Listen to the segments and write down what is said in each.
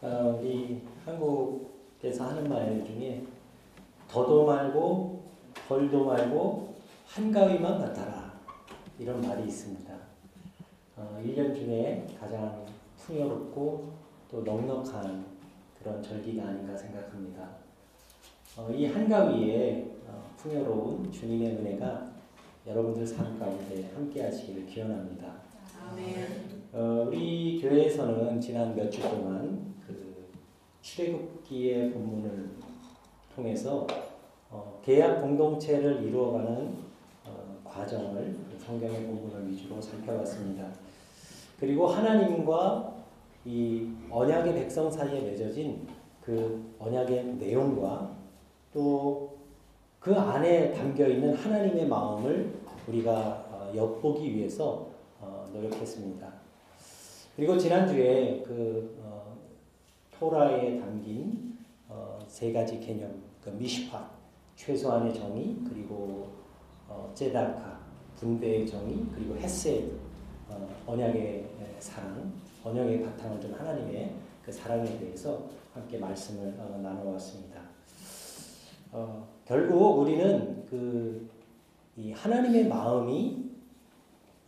어, 우리 한국에서 하는 말 중에 더도 말고 덜도 말고 한가위만 같아라 이런 말이 있습니다. 어, 1년 중에 가장 풍요롭고 또 넉넉한 그런 절기가 아닌가 생각합니다. 어, 이 한가위에 어, 풍요로운 주님의 은혜가 여러분들 삶 가운데 함께 하시기를 기원합니다. 아멘. 어, 우리 교회에서는 지난 몇 주 동안 그 출애굽기의 본문을 통해서 어, 계약 공동체를 이루어가는 어, 과정을 그 성경의 본문을 위주로 살펴봤습니다. 그리고 하나님과 이 언약의 백성 사이에 맺어진 그 언약의 내용과 또 그 안에 담겨 있는 하나님의 마음을 우리가 어, 엿보기 위해서 어, 노력했습니다. 그리고 지난주에 그 어, 토라에 담긴 어, 세 가지 개념, 그 미시파, 최소한의 정의, 그리고 어, 제다카, 분배의 정의, 그리고 헤세, 어, 언약의 사랑, 언약의 바탕을 둔 하나님의 그 사랑에 대해서 함께 말씀을 어, 나눠왔습니다. 어, 결국 우리는 그이 하나님의 마음이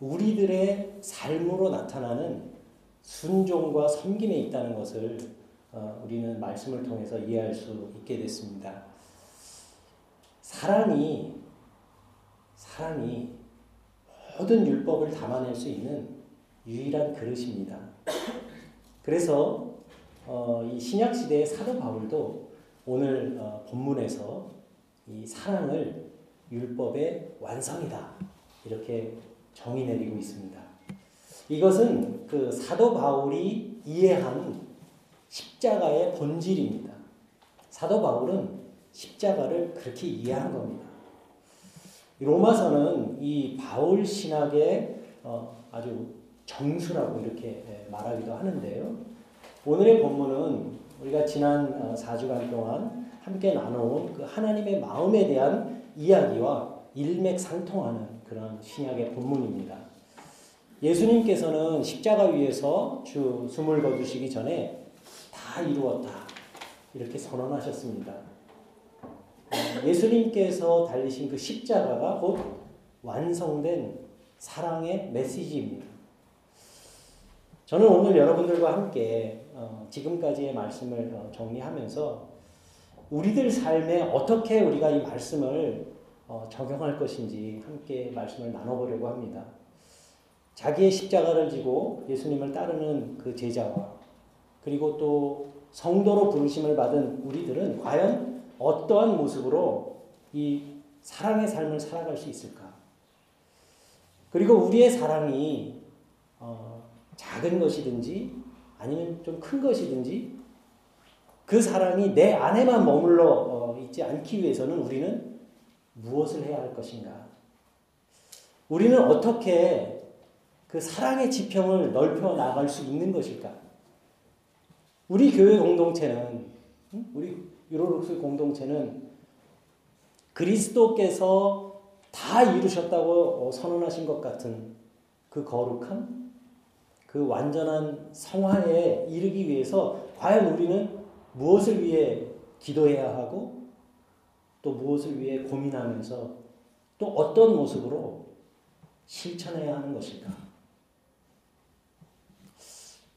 우리들의 삶으로 나타나는 순종과 섬김에 있다는 것을 어, 우리는 말씀을 통해서 이해할 수 있게 됐습니다. 사랑이 사랑이 모든 율법을 담아낼 수 있는 유일한 그릇입니다. 그래서 어, 이 신약 시대의 사도 바울도 오늘 어, 본문에서 이 사랑을 율법의 완성이다 이렇게 정의 내리고 있습니다. 이것은 그 사도 바울이 이해한 십자가의 본질입니다. 사도 바울은 십자가를 그렇게 이해한 겁니다. 로마서는 이 바울 신학의 어, 아주 정수라고 이렇게 말하기도 하는데요. 오늘의 본문은 우리가 지난 4주간 동안 함께 나눠온 그 하나님의 마음에 대한 이야기와 일맥상통하는 그런 신약의 본문입니다. 예수님께서는 십자가 위에서 주 숨을 거두시기 전에 다 이루었다. 이렇게 선언하셨습니다. 예수님께서 달리신 그 십자가가 곧 완성된 사랑의 메시지입니다. 저는 오늘 여러분들과 함께 지금까지의 말씀을 어, 정리하면서 우리들 삶에 어떻게 우리가 이 말씀을 어, 적용할 것인지 함께 말씀을 나눠보려고 합니다. 자기의 십자가를 지고 예수님을 따르는 그 제자와 그리고 또 성도로 부르심을 받은 우리들은 과연 어떠한 모습으로 이 사랑의 삶을 살아갈 수 있을까? 그리고 우리의 사랑이 어, 작은 것이든지 아니면 좀 큰 것이든지 그 사랑이 내 안에만 머물러 어, 있지 않기 위해서는 우리는 무엇을 해야 할 것인가? 우리는 어떻게 그 사랑의 지평을 넓혀 나갈 수 있는 것일까? 우리 교회 공동체는 우리 유로룩스 공동체는 그리스도께서 다 이루셨다고 어, 선언하신 것 같은 그 거룩함, 그 완전한 성화에 이르기 위해서 과연 우리는 무엇을 위해 기도해야 하고 또 무엇을 위해 고민하면서 또 어떤 모습으로 실천해야 하는 것일까?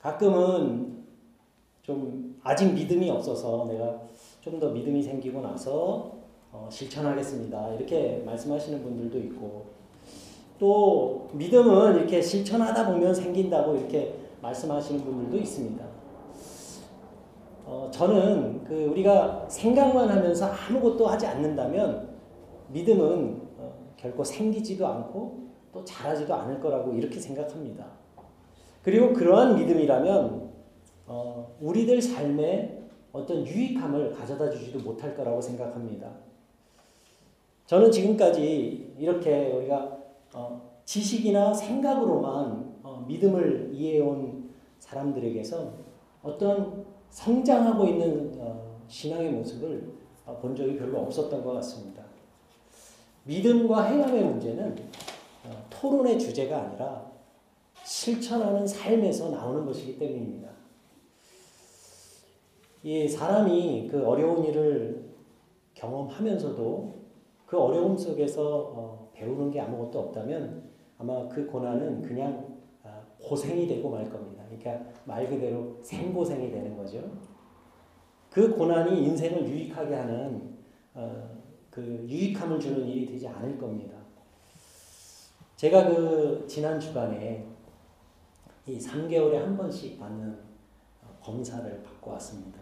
가끔은 좀 아직 믿음이 없어서 내가 좀 더 믿음이 생기고 나서 어, 실천하겠습니다. 이렇게 말씀하시는 분들도 있고 또 믿음은 이렇게 실천하다 보면 생긴다고 이렇게 말씀하시는 분들도 있습니다. 어, 저는 그 우리가 생각만 하면서 아무것도 하지 않는다면 믿음은 어, 결코 생기지도 않고 또 자라지도 않을 거라고 이렇게 생각합니다. 그리고 그러한 믿음이라면 어, 우리들 삶에 어떤 유익함을 가져다 주지도 못할 거라고 생각합니다. 저는 지금까지 이렇게 우리가 어, 지식이나 생각으로만 어, 믿음을 이해해온 사람들에게서 어떤 성장하고 있는 어, 신앙의 모습을 어, 본 적이 별로 없었던 것 같습니다. 믿음과 행함의 문제는 어, 토론의 주제가 아니라 실천하는 삶에서 나오는 것이기 때문입니다. 이 사람이 그 어려운 일을 경험하면서도 그 어려움 속에서 어, 배우는 게 아무것도 없다면 아마 그 고난은 그냥 아, 고생이 되고 말 겁니다. 그러니까 말 그대로 생고생이 되는 거죠. 그 고난이 인생을 유익하게 하는 어, 그 유익함을 주는 일이 되지 않을 겁니다. 제가 그 지난 주간에 이 3개월에 한 번씩 받는 어, 검사를 받고 왔습니다.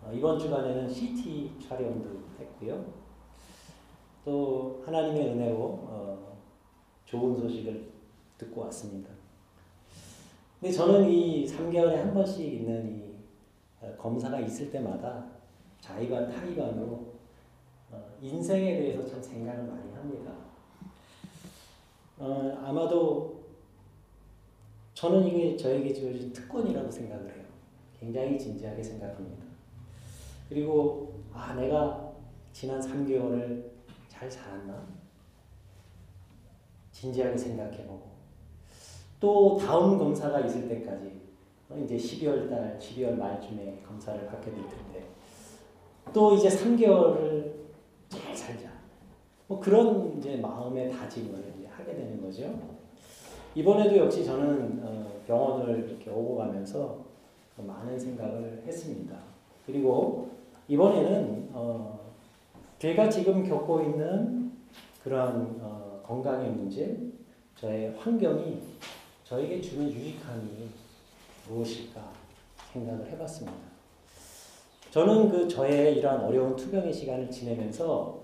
어, 이번 주간에는 CT 촬영도 했고요. 또 하나님의 은혜로 어, 좋은 소식을 듣고 왔습니다. 근데 저는 이 3개월에 한 번씩 있는 이 검사가 있을 때마다 자의반 타의반으로 인생에 대해서 참 생각을 많이 합니다. 어, 아마도 저는 이게 저에게 주어진 특권이라고 생각을 해요. 굉장히 진지하게 생각합니다. 그리고 아 내가 지난 3개월을 잘 살았나? 진지하게 생각해보고 또 다음 검사가 있을 때까지 어, 이제 12월 달, 12월 말쯤에 검사를 받게 될 텐데 또 이제 3개월을 잘 살자. 뭐 그런 이제 마음의 다짐을 이제 하게 되는 거죠. 이번에도 역시 저는 어, 병원을 이렇게 오고 가면서 많은 생각을 했습니다. 그리고 이번에는 어, 제가 지금 겪고 있는 그러한 어, 건강의 문제, 저의 환경이 저에게 주는 유익함이 무엇일까 생각을 해봤습니다. 저는 그 저의 이러한 어려운 투병의 시간을 지내면서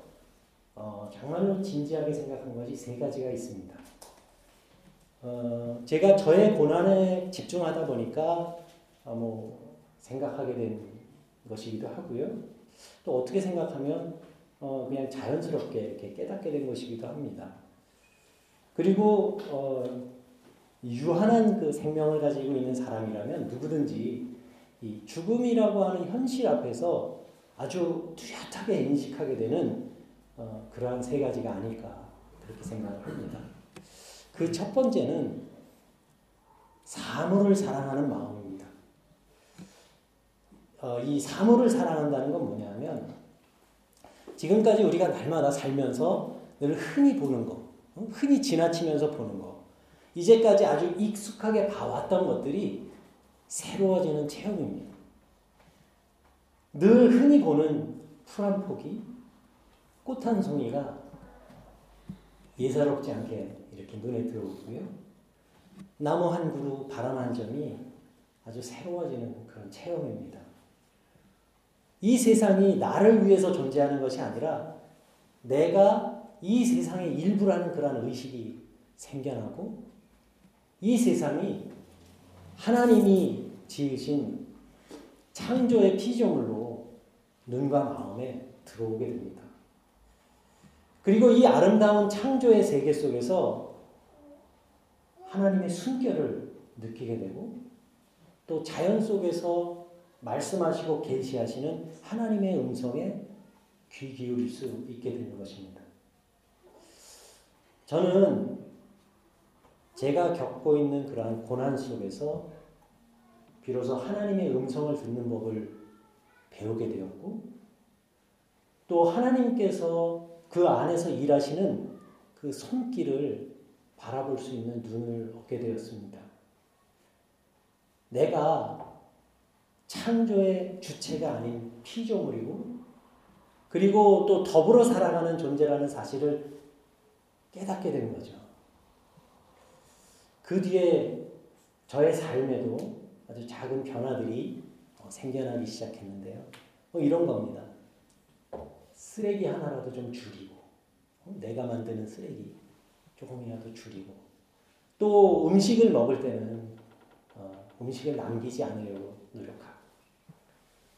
어, 정말로 진지하게 생각한 것이 세 가지가 있습니다. 어, 제가 저의 고난에 집중하다 보니까 어, 뭐 생각하게 된 것이기도 하고요. 또 어떻게 생각하면 어, 그냥 자연스럽게 이렇게 깨닫게 된 것이기도 합니다. 그리고 어, 유한한 그 생명을 가지고 있는 사람이라면 누구든지 이 죽음이라고 하는 현실 앞에서 아주 뚜렷하게 인식하게 되는 어, 그러한 세 가지가 아닐까 그렇게 생각을 합니다. 그 첫 번째는 사물을 사랑하는 마음입니다. 어, 이 사물을 사랑한다는 건 뭐냐면 지금까지 우리가 날마다 살면서 늘 흔히 보는 거, 흔히 지나치면서 보는 거, 이제까지 아주 익숙하게 봐왔던 것들이 새로워지는 체험입니다. 늘 흔히 보는 풀 한 포기, 꽃 한 송이가 예사롭지 않게 이렇게 눈에 들어오고요. 나무 한 그루, 바람 한 점이 아주 새로워지는 그런 체험입니다. 이 세상이 나를 위해서 존재하는 것이 아니라 내가 이 세상의 일부라는 그런 의식이 생겨나고 이 세상이 하나님이 지으신 창조의 피조물로 눈과 마음에 들어오게 됩니다. 그리고 이 아름다운 창조의 세계 속에서 하나님의 순결을 느끼게 되고 또 자연 속에서 말씀하시고 계시하시는 하나님의 음성에 귀 기울일 수 있게 되는 것입니다. 저는 제가 겪고 있는 그러한 고난 속에서 비로소 하나님의 음성을 듣는 법을 배우게 되었고 또 하나님께서 그 안에서 일하시는 그 손길을 바라볼 수 있는 눈을 얻게 되었습니다. 내가 창조의 주체가 아닌 피조물이고 그리고 또 더불어 살아가는 존재라는 사실을 깨닫게 된 거죠. 그 뒤에 저의 삶에도 아주 작은 변화들이 어, 생겨나기 시작했는데요. 뭐 이런 겁니다. 쓰레기 하나라도 좀 줄이고, 어, 내가 만드는 쓰레기 조금이라도 줄이고, 또 음식을 먹을 때는 어, 음식을 남기지 않으려고 노력하고,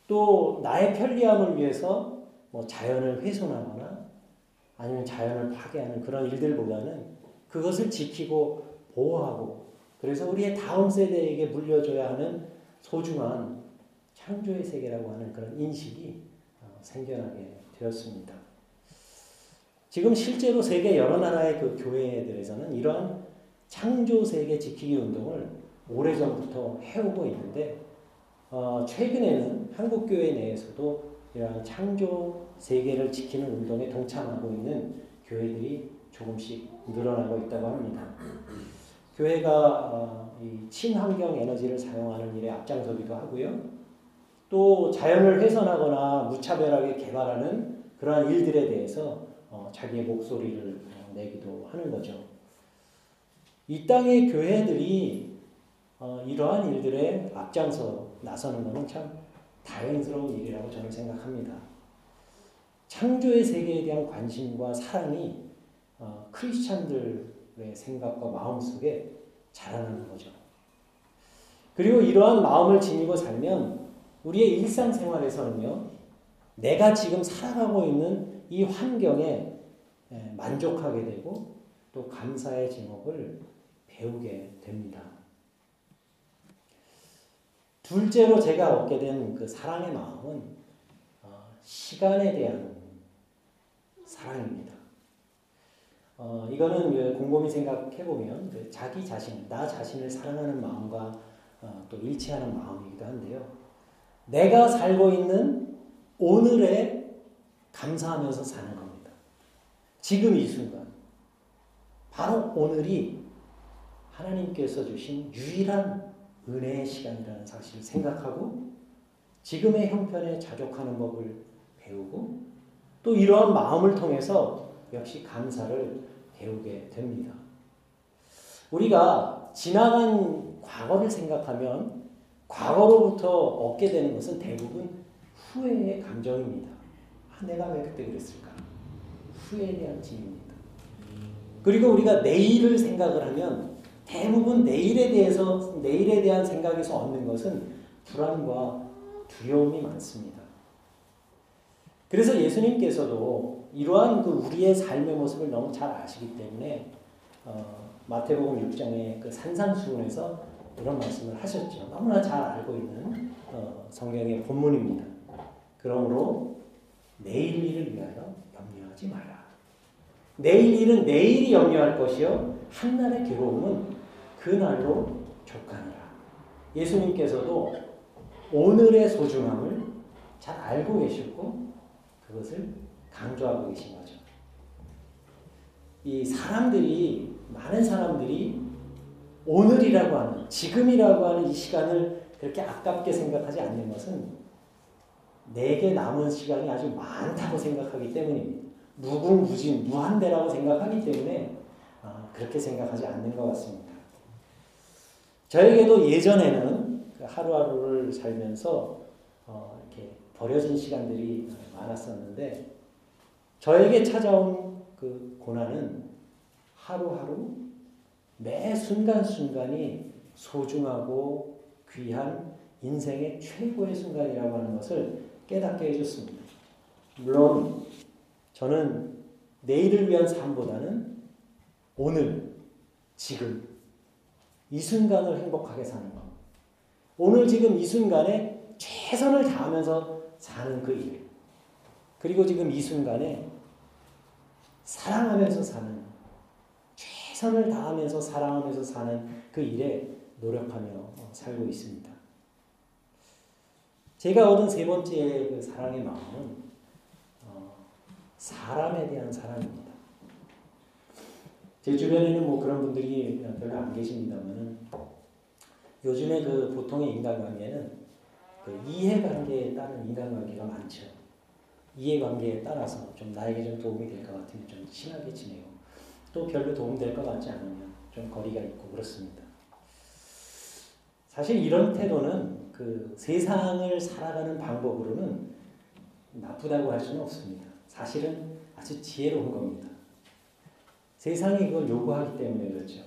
또 나의 편리함을 위해서 뭐 자연을 훼손하거나 아니면 자연을 파괴하는 그런 일들보다는 그것을 지키고 보호하고 그래서 우리의 다음 세대에게 물려줘야 하는 소중한 창조의 세계라고 하는 그런 인식이 어, 생겨나게 되었습니다. 지금 실제로 세계 여러 나라의 그 교회들에서는 이러한 창조 세계 지키기 운동을 오래전부터 해오고 있는데 어, 최근에는 한국 교회 내에서도 이러한 창조 세계를 지키는 운동에 동참하고 있는 교회들이 조금씩 늘어나고 있다고 합니다. 교회가 어, 이 친환경 에너지를 사용하는 일에 앞장서기도 하고요. 또 자연을 훼손하거나 무차별하게 개발하는 그러한 일들에 대해서 어, 자기의 목소리를 내기도 하는 거죠. 이 땅의 교회들이 어, 이러한 일들에 앞장서 나서는 것은 참 다행스러운 일이라고 저는 생각합니다. 창조의 세계에 대한 관심과 사랑이 어, 크리스찬들의 생각과 마음 속에 자라나는 거죠. 그리고 이러한 마음을 지니고 살면 우리의 일상생활에서는요, 내가 지금 살아가고 있는 이 환경에 예, 만족하게 되고 또 감사의 제목을 배우게 됩니다. 둘째로 제가 얻게 된 그 사랑의 마음은 어, 시간에 대한 사랑입니다. 어, 이거는 곰곰이 생각해 보면 그 자기 자신, 나 자신을 사랑하는 마음과 어, 또 일치하는 마음이기도 한데요. 내가 살고 있는 오늘에 감사하면서 사는 겁니다. 지금 이 순간. 바로 오늘이 하나님께서 주신 유일한 은혜의 시간이라는 사실을 생각하고 지금의 형편에 자족하는 법을 배우고 또 이러한 마음을 통해서 역시 감사를 배우게 됩니다. 우리가 지나간 과거를 생각하면 과거로부터 얻게 되는 것은 대부분 후회의 감정입니다. 아, 내가 왜 그때 그랬을까? 후회에 대한 짐입니다. 그리고 우리가 내일을 생각을 하면 대부분 내일에 대해서 내일에 대한 생각에서 얻는 것은 불안과 두려움이 많습니다. 그래서 예수님께서도 이러한 그 우리의 삶의 모습을 너무 잘 아시기 때문에 어, 마태복음 6장의 그 산상수훈에서 이런 말씀을 하셨죠. 너무나 잘 알고 있는 어, 성경의 본문입니다. 그러므로 내일 일을 위하여 염려하지 마라. 내일 일은 내일이 염려할 것이요 한날의 괴로움은 그날로 족하니라. 예수님께서도 오늘의 소중함을 잘 알고 계셨고 그것을 강조하고 계신 거죠. 이 사람들이 많은 사람들이 오늘이라고 하는 지금이라고 하는 이 시간을 그렇게 아깝게 생각하지 않는 것은 내게 남은 시간이 아주 많다고 생각하기 때문입니다. 무궁무진 무한대라고 생각하기 때문에 아, 그렇게 생각하지 않는 것 같습니다. 저에게도 예전에는 그 하루하루를 살면서 어, 이렇게 버려진 시간들이 많았었는데 저에게 찾아온 그 고난은 하루하루 매 순간순간이 소중하고 귀한 인생의 최고의 순간이라고 하는 것을 깨닫게 해줬습니다. 물론 저는 내일을 위한 삶보다는 오늘, 지금, 이 순간을 행복하게 사는 것. 오늘 지금 이 순간에 최선을 다하면서 사는 그 일. 그리고 지금 이 순간에 사랑하면서 사는, 최선을 다하면서 사랑하면서 사는 그 일에 노력하며 살고 있습니다. 제가 얻은 세 번째 그 사랑의 마음은 어, 사람에 대한 사랑입니다. 제 주변에는 뭐 그런 분들이 별로 안 계십니다만은 요즘에 그 보통의 인간관계는 그 이해관계에 따른 인간관계가 많죠. 이해관계에 따라서 좀 나에게 좀 도움이 될 것 같으면 좀 친하게 지내고 또 별로 도움될 것 같지 않으면 좀 거리가 있고 그렇습니다. 사실 이런 태도는 그 세상을 살아가는 방법으로는 나쁘다고 할 수는 없습니다. 사실은 아주 지혜로운 겁니다. 세상이 그걸 요구하기 때문에 그렇죠.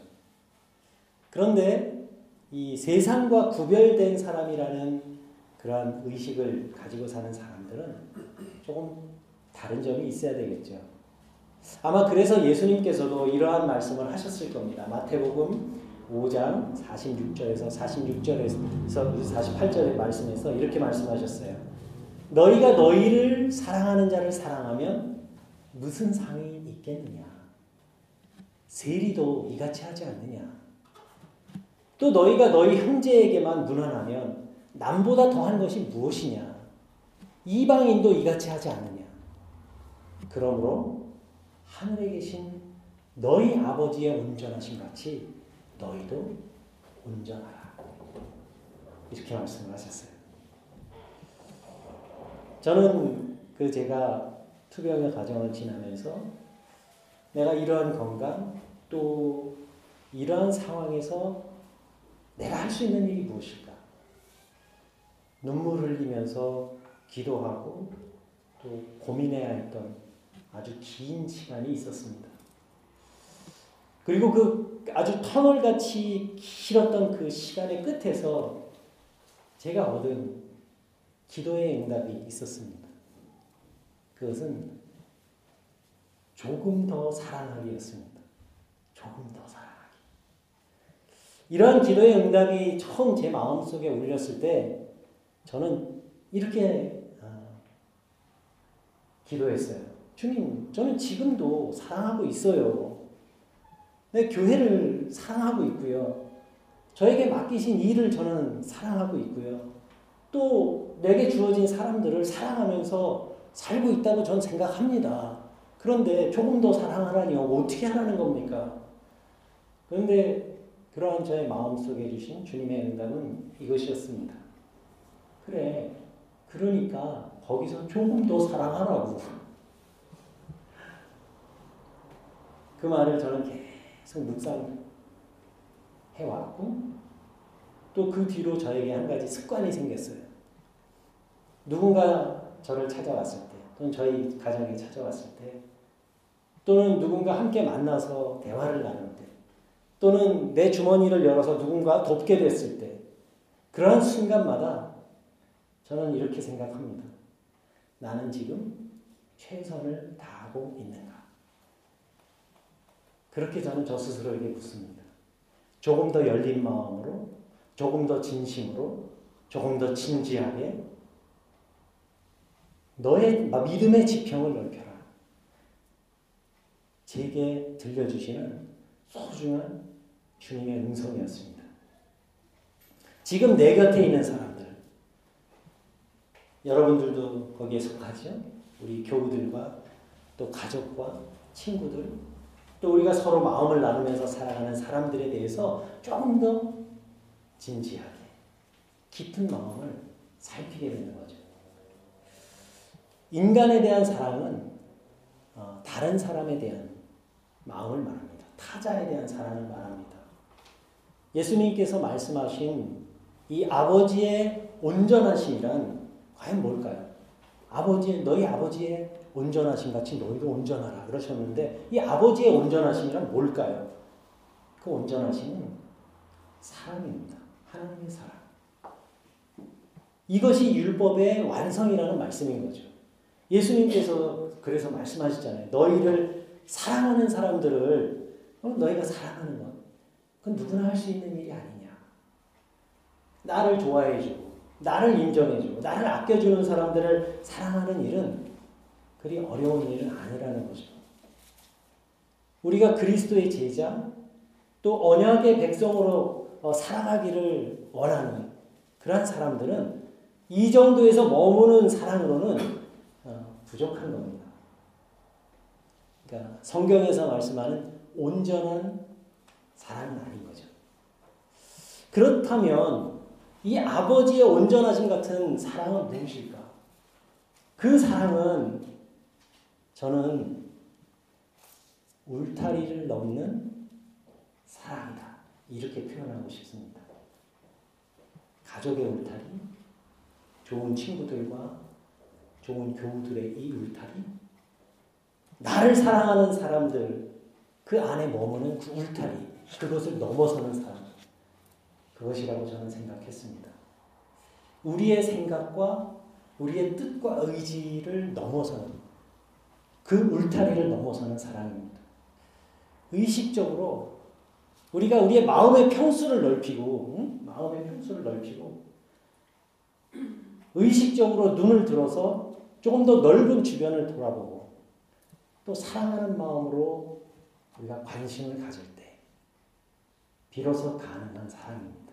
그런데 이 세상과 구별된 사람이라는 그러한 의식을 가지고 사는 사람들은 조금 다른 점이 있어야 되겠죠. 아마 그래서 예수님께서도 이러한 말씀을 하셨을 겁니다. 마태복음 5장 46절에서 46절에서 48절의 말씀에서 이렇게 말씀하셨어요. 너희가 너희를 사랑하는 자를 사랑하면 무슨 상이 있겠느냐? 세리도 이같이 하지 않느냐? 또 너희가 너희 형제에게만 무난하면 남보다 더한 것이 무엇이냐? 이방인도 이같이 하지 않느냐? 그러므로 하늘에 계신 너희 아버지의 온전하심 같이 너희도 온전하라. 이렇게 말씀을 하셨어요. 저는 그 제가 투병의 과정을 지나면서 내가 이러한 건강 또 이러한 상황에서 내가 할 수 있는 일이 무엇일까? 눈물을 흘리면서 기도하고 또 고민해야 했던 아주 긴 시간이 있었습니다. 그리고 그 아주 터널같이 길었던 그 시간의 끝에서 제가 얻은 기도의 응답이 있었습니다. 그것은 조금 더 사랑하기였습니다. 조금 더 사랑하기. 이러한 기도의 응답이 처음 제 마음속에 울렸을 때 저는 이렇게 아, 기도했어요. 주님, 저는 지금도 사랑하고 있어요. 내 교회를 사랑하고 있고요. 저에게 맡기신 일을 저는 사랑하고 있고요. 또 내게 주어진 사람들을 사랑하면서 살고 있다고 저는 생각합니다. 그런데 조금 더 사랑하라니요. 어떻게 하라는 겁니까? 그런데 그러한 저의 마음속에 주신 주님의 응답은 이것이었습니다. 그래. 그러니까 거기서 조금 더 사랑하라고. 그 말을 저는 계속 묵상해왔고, 또 그 뒤로 저에게 한 가지 습관이 생겼어요. 누군가 저를 찾아왔을 때, 또는 저희 가정에 찾아왔을 때, 또는 누군가 함께 만나서 대화를 나눌 때, 또는 내 주머니를 열어서 누군가 돕게 됐을 때, 그러한 순간마다 저는 이렇게 생각합니다. 나는 지금 최선을 다하고 있는가? 그렇게 저는 저 스스로에게 묻습니다. 조금 더 열린 마음으로, 조금 더 진심으로, 조금 더 진지하게 너의 믿음의 지평을 넓혀라. 제게 들려주시는 소중한 주님의 음성이었습니다. 지금 내 곁에 있는 사람들, 여러분들도 거기에 속하죠? 우리 교우들과 또 가족과 친구들, 또 우리가 서로 마음을 나누면서 살아가는 사람들에 대해서 조금 더 진지하게, 깊은 마음을 살피게 되는 거죠. 인간에 대한 사랑은 어, 다른 사람에 대한 마음을 말합니다. 타자에 대한 사랑을 말합니다. 예수님께서 말씀하신 이 아버지의 온전하심이란 과연 뭘까요? 아버지 너희 아버지의 온전하심 같이 너희도 온전하라 그러셨는데 이 아버지의 온전하심이란 뭘까요? 그 온전하심은 사랑입니다. 하나님의 사랑. 이것이 율법의 완성이라는 말씀인 거죠. 예수님께서 그래서 말씀하시잖아요. 너희를 사랑하는 사람들을 너희가 사랑하는 것. 그건 누구나 할 수 있는 일이 아니냐. 나를 좋아해주고, 나를 인정해주고, 나를 아껴주는 사람들을 사랑하는 일은 그리 어려운 일은 아니라는 거죠. 우리가 그리스도의 제자, 또 언약의 백성으로 어, 살아가기를 원하는 그러한 사람들은 이 정도에서 머무는 사랑으로는 부족한 겁니다. 그러니까 성경에서 말씀하는 온전한 사랑은 아닌 거죠. 그렇다면 이 아버지의 온전하심 같은 사랑은 무엇일까? 그 사랑은 저는 울타리를 넘는 사랑이다. 이렇게 표현하고 싶습니다. 가족의 울타리, 좋은 친구들과 좋은 교우들의 이 울타리, 나를 사랑하는 사람들, 그 안에 머무는 그 울타리, 그것을 넘어서는 사람, 그것이라고 저는 생각했습니다. 우리의 생각과 우리의 뜻과 의지를 넘어서는 그 울타리를 넘어서는 사랑입니다. 의식적으로 우리가 우리의 마음의 평수를 넓히고 응? 마음의 평수를 넓히고 의식적으로 눈을 들어서 조금 더 넓은 주변을 돌아보고 또 사랑하는 마음으로 우리가 관심을 가질 때 비로소 가능한 사랑입니다.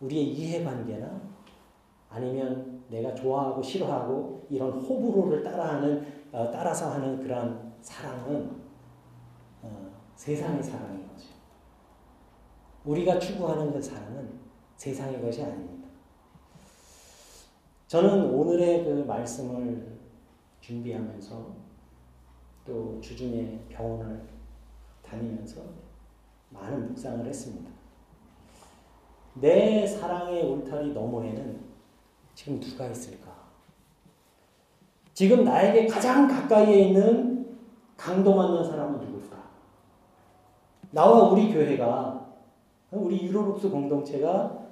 우리의 이해관계나 아니면 내가 좋아하고 싫어하고 이런 호불호를 따라하는 어, 따라서 하는 그런 사랑은 어, 세상의 사랑인 거죠. 우리가 추구하는 그 사랑은 세상의 것이 아닙니다. 저는 오늘의 그 말씀을 준비하면서 또 주중에 병원을 다니면서 많은 묵상을 했습니다. 내 사랑의 울타리 너머에는 지금 누가 있을까? 지금 나에게 가장 가까이에 있는 강도 맞는 사람은 누굴까? 나와 우리 교회가, 우리 유로룩스 공동체가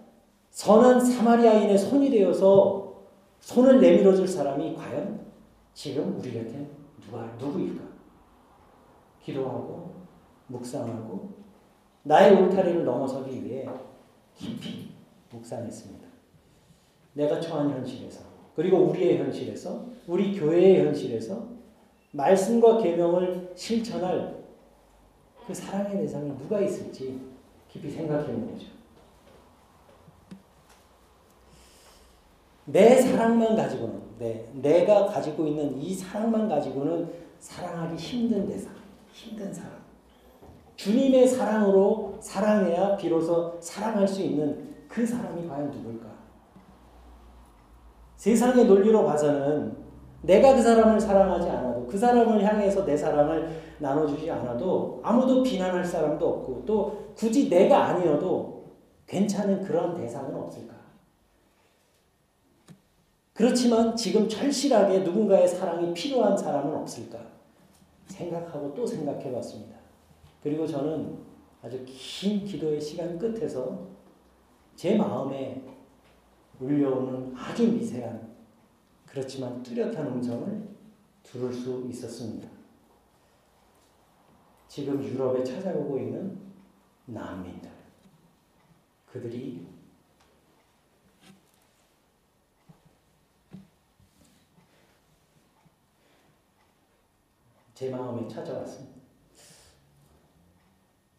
선한 사마리아인의 손이 되어서 손을 내밀어 줄 사람이 과연 지금 우리 곁에 누가, 누구일까? 기도하고, 묵상하고, 나의 울타리를 넘어서기 위해 깊이 묵상했습니다. 내가 처한 현실에서, 그리고 우리의 현실에서, 우리 교회의 현실에서 말씀과 계명을 실천할 그 사랑의 대상이 누가 있을지 깊이 생각해 보는 거죠. 내 사랑만 가지고는, 내, 내가 가지고 있는 이 사랑만 가지고는 사랑하기 힘든 대상, 힘든 사랑. 주님의 사랑으로 사랑해야 비로소 사랑할 수 있는 그 사람이 과연 누굴까? 세상의 논리로 봐서는 내가 그 사람을 사랑하지 않아도 그 사람을 향해서 내 사랑을 나눠주지 않아도 아무도 비난할 사람도 없고 또 굳이 내가 아니어도 괜찮은 그런 대상은 없을까? 그렇지만 지금 절실하게 누군가의 사랑이 필요한 사람은 없을까? 생각하고 또 생각해 봤습니다. 그리고 저는 아주 긴 기도의 시간 끝에서 제 마음에 울려오는 아주 미세한 그렇지만 뚜렷한 음성을 들을 수 있었습니다. 지금 유럽에 찾아오고 있는 난민들. 그들이 제 마음에 찾아왔습니다.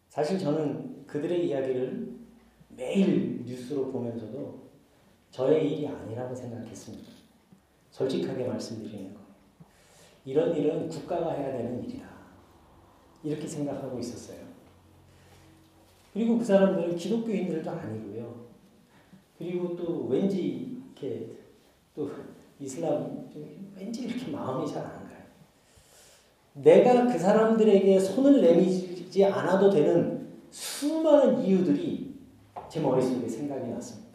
사실 저는 그들의 이야기를 매일 뉴스로 보면서도 저의 일이 아니라고 생각했습니다. 솔직하게 말씀드리는 거. 이런 일은 국가가 해야 되는 일이다. 이렇게 생각하고 있었어요. 그리고 그 사람들은 기독교인들도 아니고요. 그리고 또 왠지 이렇게 또 이슬람 왠지 이렇게 마음이 잘 안 가요. 내가 그 사람들에게 손을 내밀지 않아도 되는 수많은 이유들이 제 머릿속에 생각이 났습니다.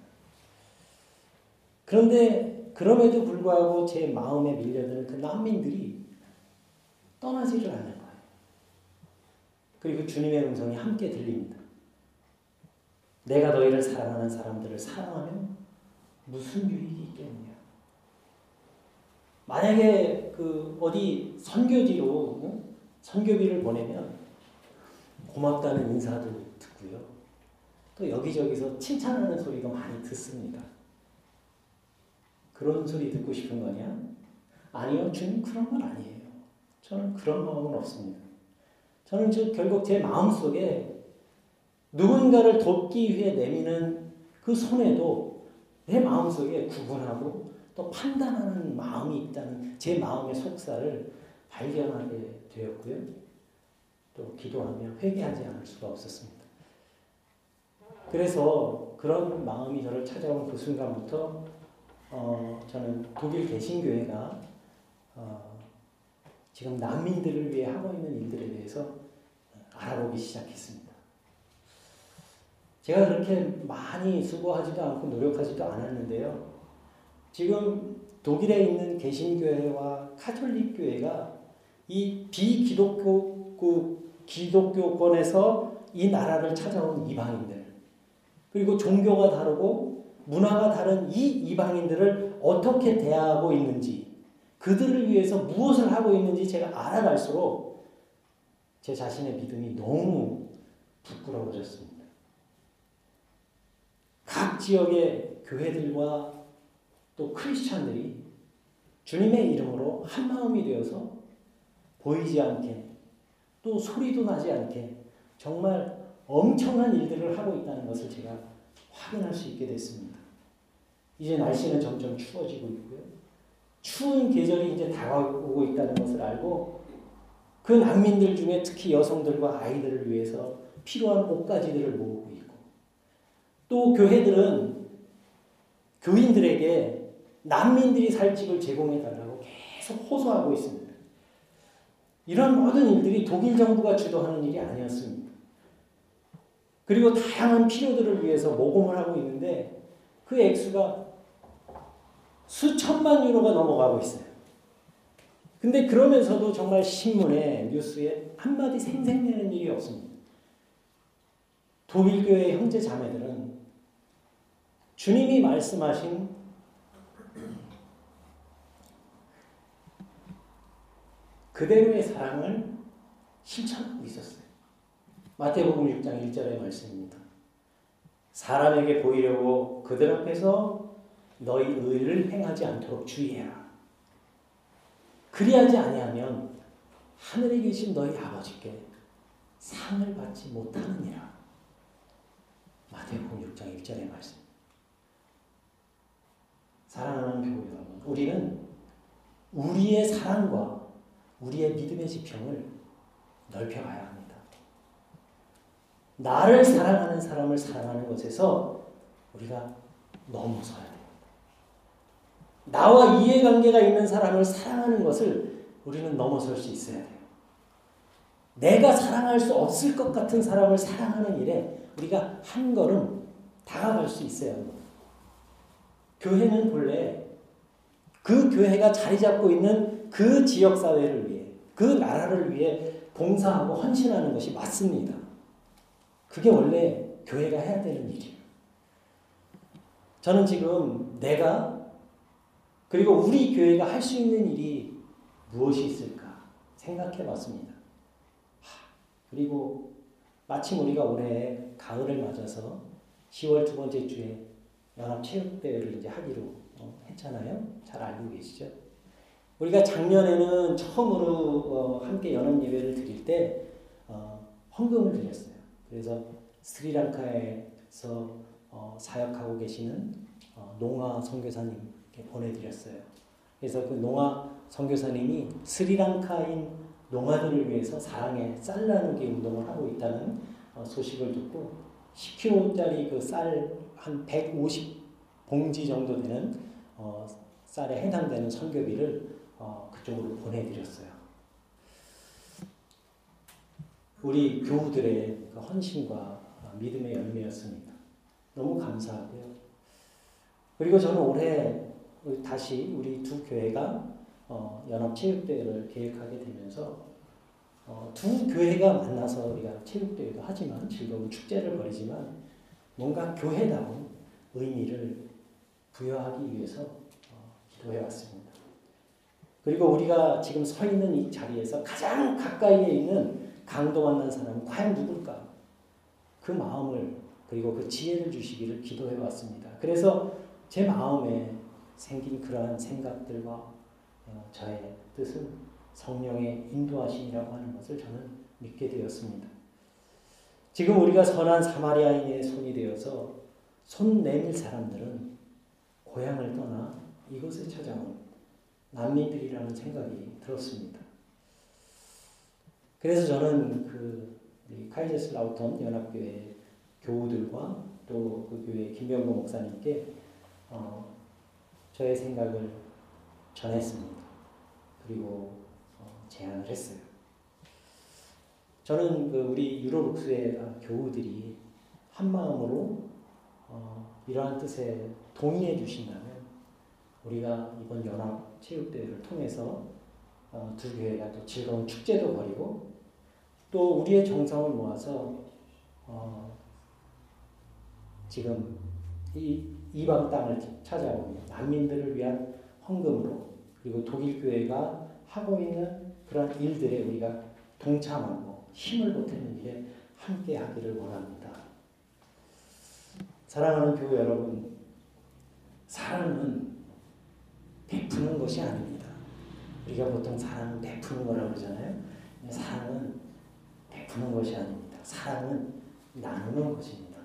그런데 그럼에도 불구하고 제 마음에 밀려드는 그 난민들이 떠나지를 않는 거예요. 그리고 주님의 음성이 함께 들립니다. 내가 너희를 사랑하는 사람들을 사랑하면 무슨 유익이 있겠느냐. 만약에 그 어디 선교지로 선교비를 보내면 고맙다는 인사도 듣고요. 또 여기저기서 칭찬하는 소리도 많이 듣습니다. 그런 소리 듣고 싶은 거냐? 아니요, 주님 그런 건 아니에요. 저는 그런 마음은 없습니다. 저는 저 결국 제 마음 속에 누군가를 돕기 위해 내미는 그 손에도 내 마음 속에 구분하고 또 판단하는 마음이 있다는 제 마음의 속사를 발견하게 되었고요. 또 기도하며 회개하지 않을 수가 없었습니다. 그래서 그런 마음이 저를 찾아온 그 순간부터 어, 저는 독일 개신교회가 어, 지금 난민들을 위해 하고 있는 일들에 대해서 알아보기 시작했습니다. 제가 그렇게 많이 수고하지도 않고 노력하지도 않았는데요. 지금 독일에 있는 개신교회와 카톨릭 교회가 이 비기독교 그 기독교권에서 이 나라를 찾아온 이방인들 그리고 종교가 다르고 문화가 다른 이 이방인들을 어떻게 대하고 있는지 그들을 위해서 무엇을 하고 있는지 제가 알아갈수록 제 자신의 믿음이 너무 부끄러워졌습니다. 각 지역의 교회들과 또 크리스찬들이 주님의 이름으로 한 마음이 되어서 보이지 않게 또 소리도 나지 않게 정말 엄청난 일들을 하고 있다는 것을 제가 확인할 수 있게 됐습니다. 이제 날씨는 점점 추워지고 있고요. 추운 계절이 이제 다가오고 있다는 것을 알고 그 난민들 중에 특히 여성들과 아이들을 위해서 필요한 옷가지들을 모으고 있고 또 교회들은 교인들에게 난민들이 살 집을 제공해 달라고 계속 호소하고 있습니다. 이런 모든 일들이 독일 정부가 주도하는 일이 아니었습니다. 그리고 다양한 필요들을 위해서 모금을 하고 있는데 그 액수가 수천만 유로가 넘어가고 있어요. 근데 그러면서도 정말 신문에 뉴스에 한마디 생생내는 일이 없습니다. 독일교회 형제 자매들은 주님이 말씀하신 그대로의 사랑을 실천하고 있었어요. 마태복음 6장 1절의 말씀입니다. 사람에게 보이려고 그들 앞에서 너희 의를 행하지 않도록 주의해라. 그리하지 아니하면 하늘에 계신 너희 아버지께 상을 받지 못하느니라. 마태복음 6장 1절의 말씀. 사랑하는 교우 여러분, 우리는 우리의 사랑과 우리의 믿음의 지평을 넓혀가야 합니다. 나를 사랑하는 사람을 사랑하는 것에서 우리가 넘어서야 됩니다. 나와 이해관계가 있는 사람을 사랑하는 것을 우리는 넘어설 수 있어야 돼요. 내가 사랑할 수 없을 것 같은 사람을 사랑하는 일에 우리가 한 걸음 다가갈 수 있어야 합니다. 교회는 본래 그 교회가 자리 잡고 있는 그 지역 사회를 위해 그 나라를 위해 봉사하고 헌신하는 것이 맞습니다. 그게 원래 교회가 해야 되는 일이에요. 저는 지금 내가 그리고 우리 교회가 할 수 있는 일이 무엇이 있을까 생각해 봤습니다. 그리고 마침 우리가 올해 가을을 맞아서 10월 두 번째 주에 연합체육대회를 이제 하기로 어, 했잖아요. 잘 알고 계시죠? 우리가 작년에는 처음으로 어, 함께 연합 예배를 드릴 때 어, 헌금을 드렸어요. 그래서 스리랑카에서 사역하고 계시는 농아 선교사님께 보내드렸어요. 그래서 그 농아 선교사님이 스리랑카인 농아들을 위해서 사랑의 쌀 나누기 운동을 하고 있다는 소식을 듣고 10kg짜리 그 쌀 한 150 봉지 정도 되는 어, 쌀에 해당되는 선교비를 어, 그쪽으로 보내드렸어요. 우리 교우들의 그 헌신과 믿음의 열매였습니다. 너무 감사하고요. 그리고 저는 올해 다시 우리 두 교회가 어, 연합체육대회를 계획하게 되면서 어, 두 교회가 만나서 우리가 체육대회도 하지만 즐거운 축제를 벌이지만 뭔가 교회다운 의미를 부여하기 위해서 어, 기도해 왔습니다. 그리고 우리가 지금 서 있는 이 자리에서 가장 가까이에 있는 강도 만난 사람은 과연 누굴까? 그 마음을 그리고 그 지혜를 주시기를 기도해 왔습니다. 그래서 제 마음에 생긴 그러한 생각들과 어, 저의 뜻은 성령의 인도하심이라고 하는 것을 저는 믿게 되었습니다. 지금 우리가 선한 사마리아인의 손이 되어서 손 내밀 사람들은 고향을 떠나 이곳에 찾아온 난민들이라는 생각이 들었습니다. 그래서 저는 그 카이제슬라우턴 연합교회 교우들과 또 그 교회 김병도 목사님께 어, 저의 생각을 전했습니다. 그리고 어, 제안을 했어요. 저는 그 우리 유로룩스의 교우들이 한 마음으로 어, 이러한 뜻에 동의해 주신다면 우리가 이번 연합 체육대회를 통해서 어, 두 교회가 또 즐거운 축제도 벌이고 또 우리의 정성을 모아서 어, 지금 이 이방 땅을 찾아오는 난민들을 위한 헌금으로 그리고 독일 교회가 하고 있는 그런 일들에 우리가 동참하고 힘을 보태는 일에 함께 하기를 원합니다. 사랑하는 교회 여러분, 사랑은 베푸는 것이 아닙니다. 우리가 보통 사랑은 베푸는 거라고 그러잖아요. 사랑은 베푸는 것이 아닙니다. 사랑은 나누는 것입니다.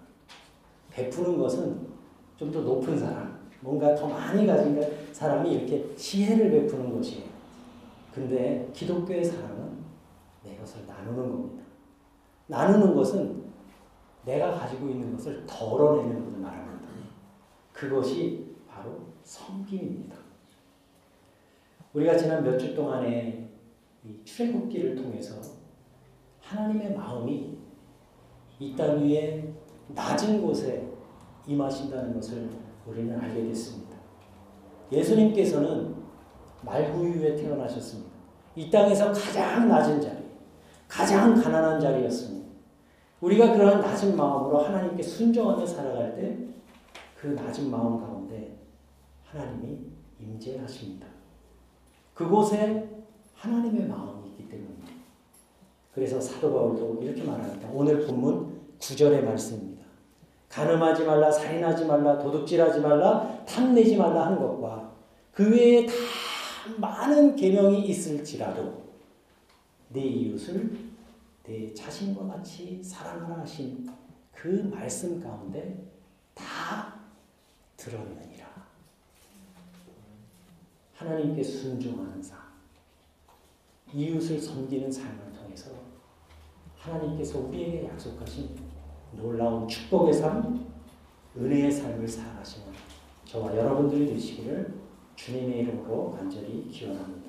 베푸는 것은 좀 더 높은 사랑, 뭔가 더 많이 가진 사람이 이렇게 지혜를 베푸는 것이에요. 근데 기독교의 사랑은 내 것을 나누는 겁니다. 나누는 것은 내가 가지고 있는 것을 덜어내는 것을 말합니다. 그것이 바로 섬김입니다. 우리가 지난 몇 주 동안에 출애굽기를 통해서 하나님의 마음이 이 땅 위에 낮은 곳에 임하신다는 것을 우리는 알게 됐습니다. 예수님께서는 말구유에 태어나셨습니다. 이 땅에서 가장 낮은 자리, 가장 가난한 자리였습니다. 우리가 그러한 낮은 마음으로 하나님께 순종하며 살아갈 때 그 낮은 마음 가운데 하나님이 임재하십니다. 그곳에 하나님의 마음이 있기 때문입니다. 그래서 사도 바울도 이렇게 말합니다. 오늘 본문 9절의 말씀입니다. 가늠하지 말라, 살인하지 말라, 도둑질하지 말라, 탐내지 말라 하는 것과 그 외에 다 많은 계명이 있을지라도 내 이웃을 내 자신과 같이 사랑하라 하신 그 말씀 가운데 다 들었느니라. 하나님께 순종하는 삶, 이웃을 섬기는 삶을 통해서 하나님께서 우리에게 약속하신 놀라운 축복의 삶, 은혜의 삶을 살아가시는 저와 여러분들이 되시기를 주님의 이름으로 간절히 기원합니다.